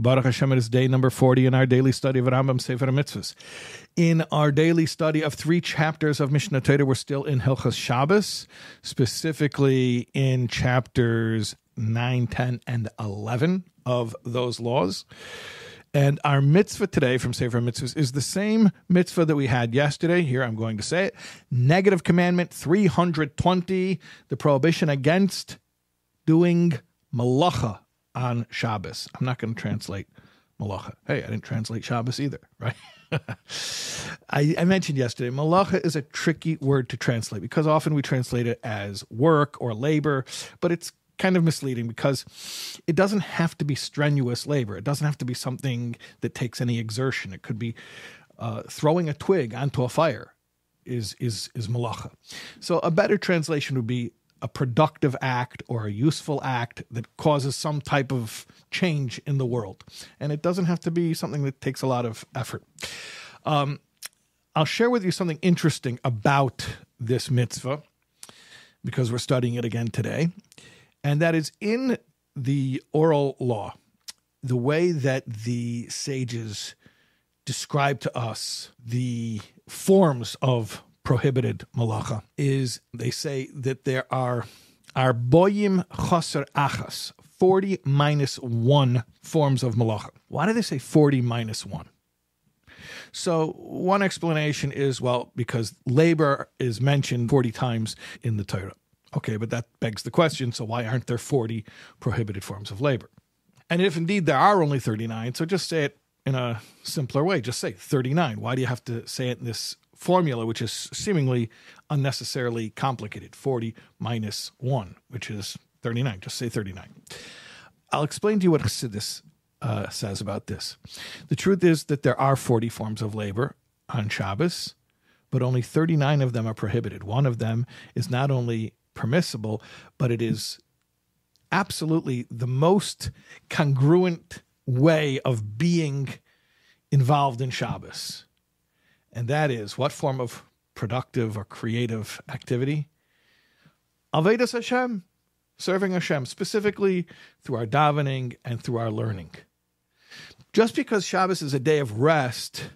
Baruch Hashem, it is day number 40 in our daily study of Rambam Sefer HaMitzvos. In our daily study of three chapters of Mishneh Torah, we're still in Hilchos Shabbos, specifically in chapters 9, 10, and 11 of those laws. And our mitzvah today from Sefer HaMitzvos is the same mitzvah that we had yesterday. Here I'm going to say it. Negative commandment 320, the prohibition against doing malacha on Shabbos. I'm not going to translate malacha. Hey, I didn't translate Shabbos either, right? I, I, mentioned yesterday, malacha is a tricky word to translate because often we translate it as work or labor, but it's kind of misleading because it doesn't have to be strenuous labor. It doesn't have to be something that takes any exertion. It could be uh, throwing a twig onto a fire is is is malacha. So a better translation would be a productive act or a useful act that causes some type of change in the world. And it doesn't have to be something that takes a lot of effort. Um, I'll share with you something interesting about this mitzvah because we're studying it again today. And that is in the oral law, the way that the sages describe to us the forms of prohibited malacha is they say that there are arboyim chaser achas, 40 minus 1 forms of malacha. Why do they say 40 minus 1? So, one explanation is well, because labor is mentioned 40 times in the Torah. Okay, but that begs the question so why aren't there 40 prohibited forms of labor? And if indeed there are only 39, so just say it in a simpler way. Just say 39. Why do you have to say it in this formula, which is seemingly unnecessarily complicated 40 minus 1, which is 39. Just say 39. I'll explain to you what Chassidus uh, says about this. The truth is that there are 40 forms of labor on Shabbos, but only 39 of them are prohibited. One of them is not only permissible, but it is absolutely the most congruent way of being involved in Shabbos and that is what form of productive or creative activity? Avodas Hashem, serving Hashem, specifically through our davening and through our learning. Just because Shabbos is a day of rest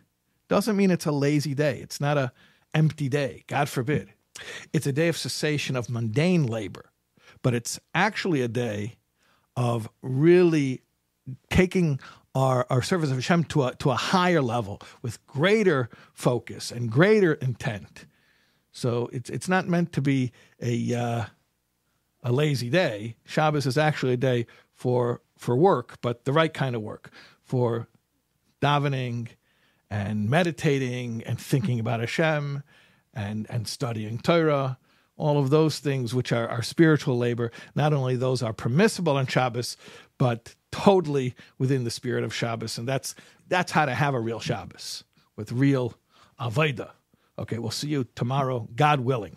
doesn't mean it's a lazy day. It's not a empty day. God forbid. It's a day of cessation of mundane labor, but it's actually a day of really taking our, our service of Hashem to a, to a higher level with greater focus and greater intent. So it's it's not meant to be a uh, a lazy day. Shabbos is actually a day for for work, but the right kind of work for davening and meditating and thinking about Hashem and and studying Torah. All of those things, which are our spiritual labor, not only those are permissible on Shabbos, but totally within the spirit of Shabbos. And that's that's how to have a real Shabbos with real Avodah. Okay, we'll see you tomorrow, God willing.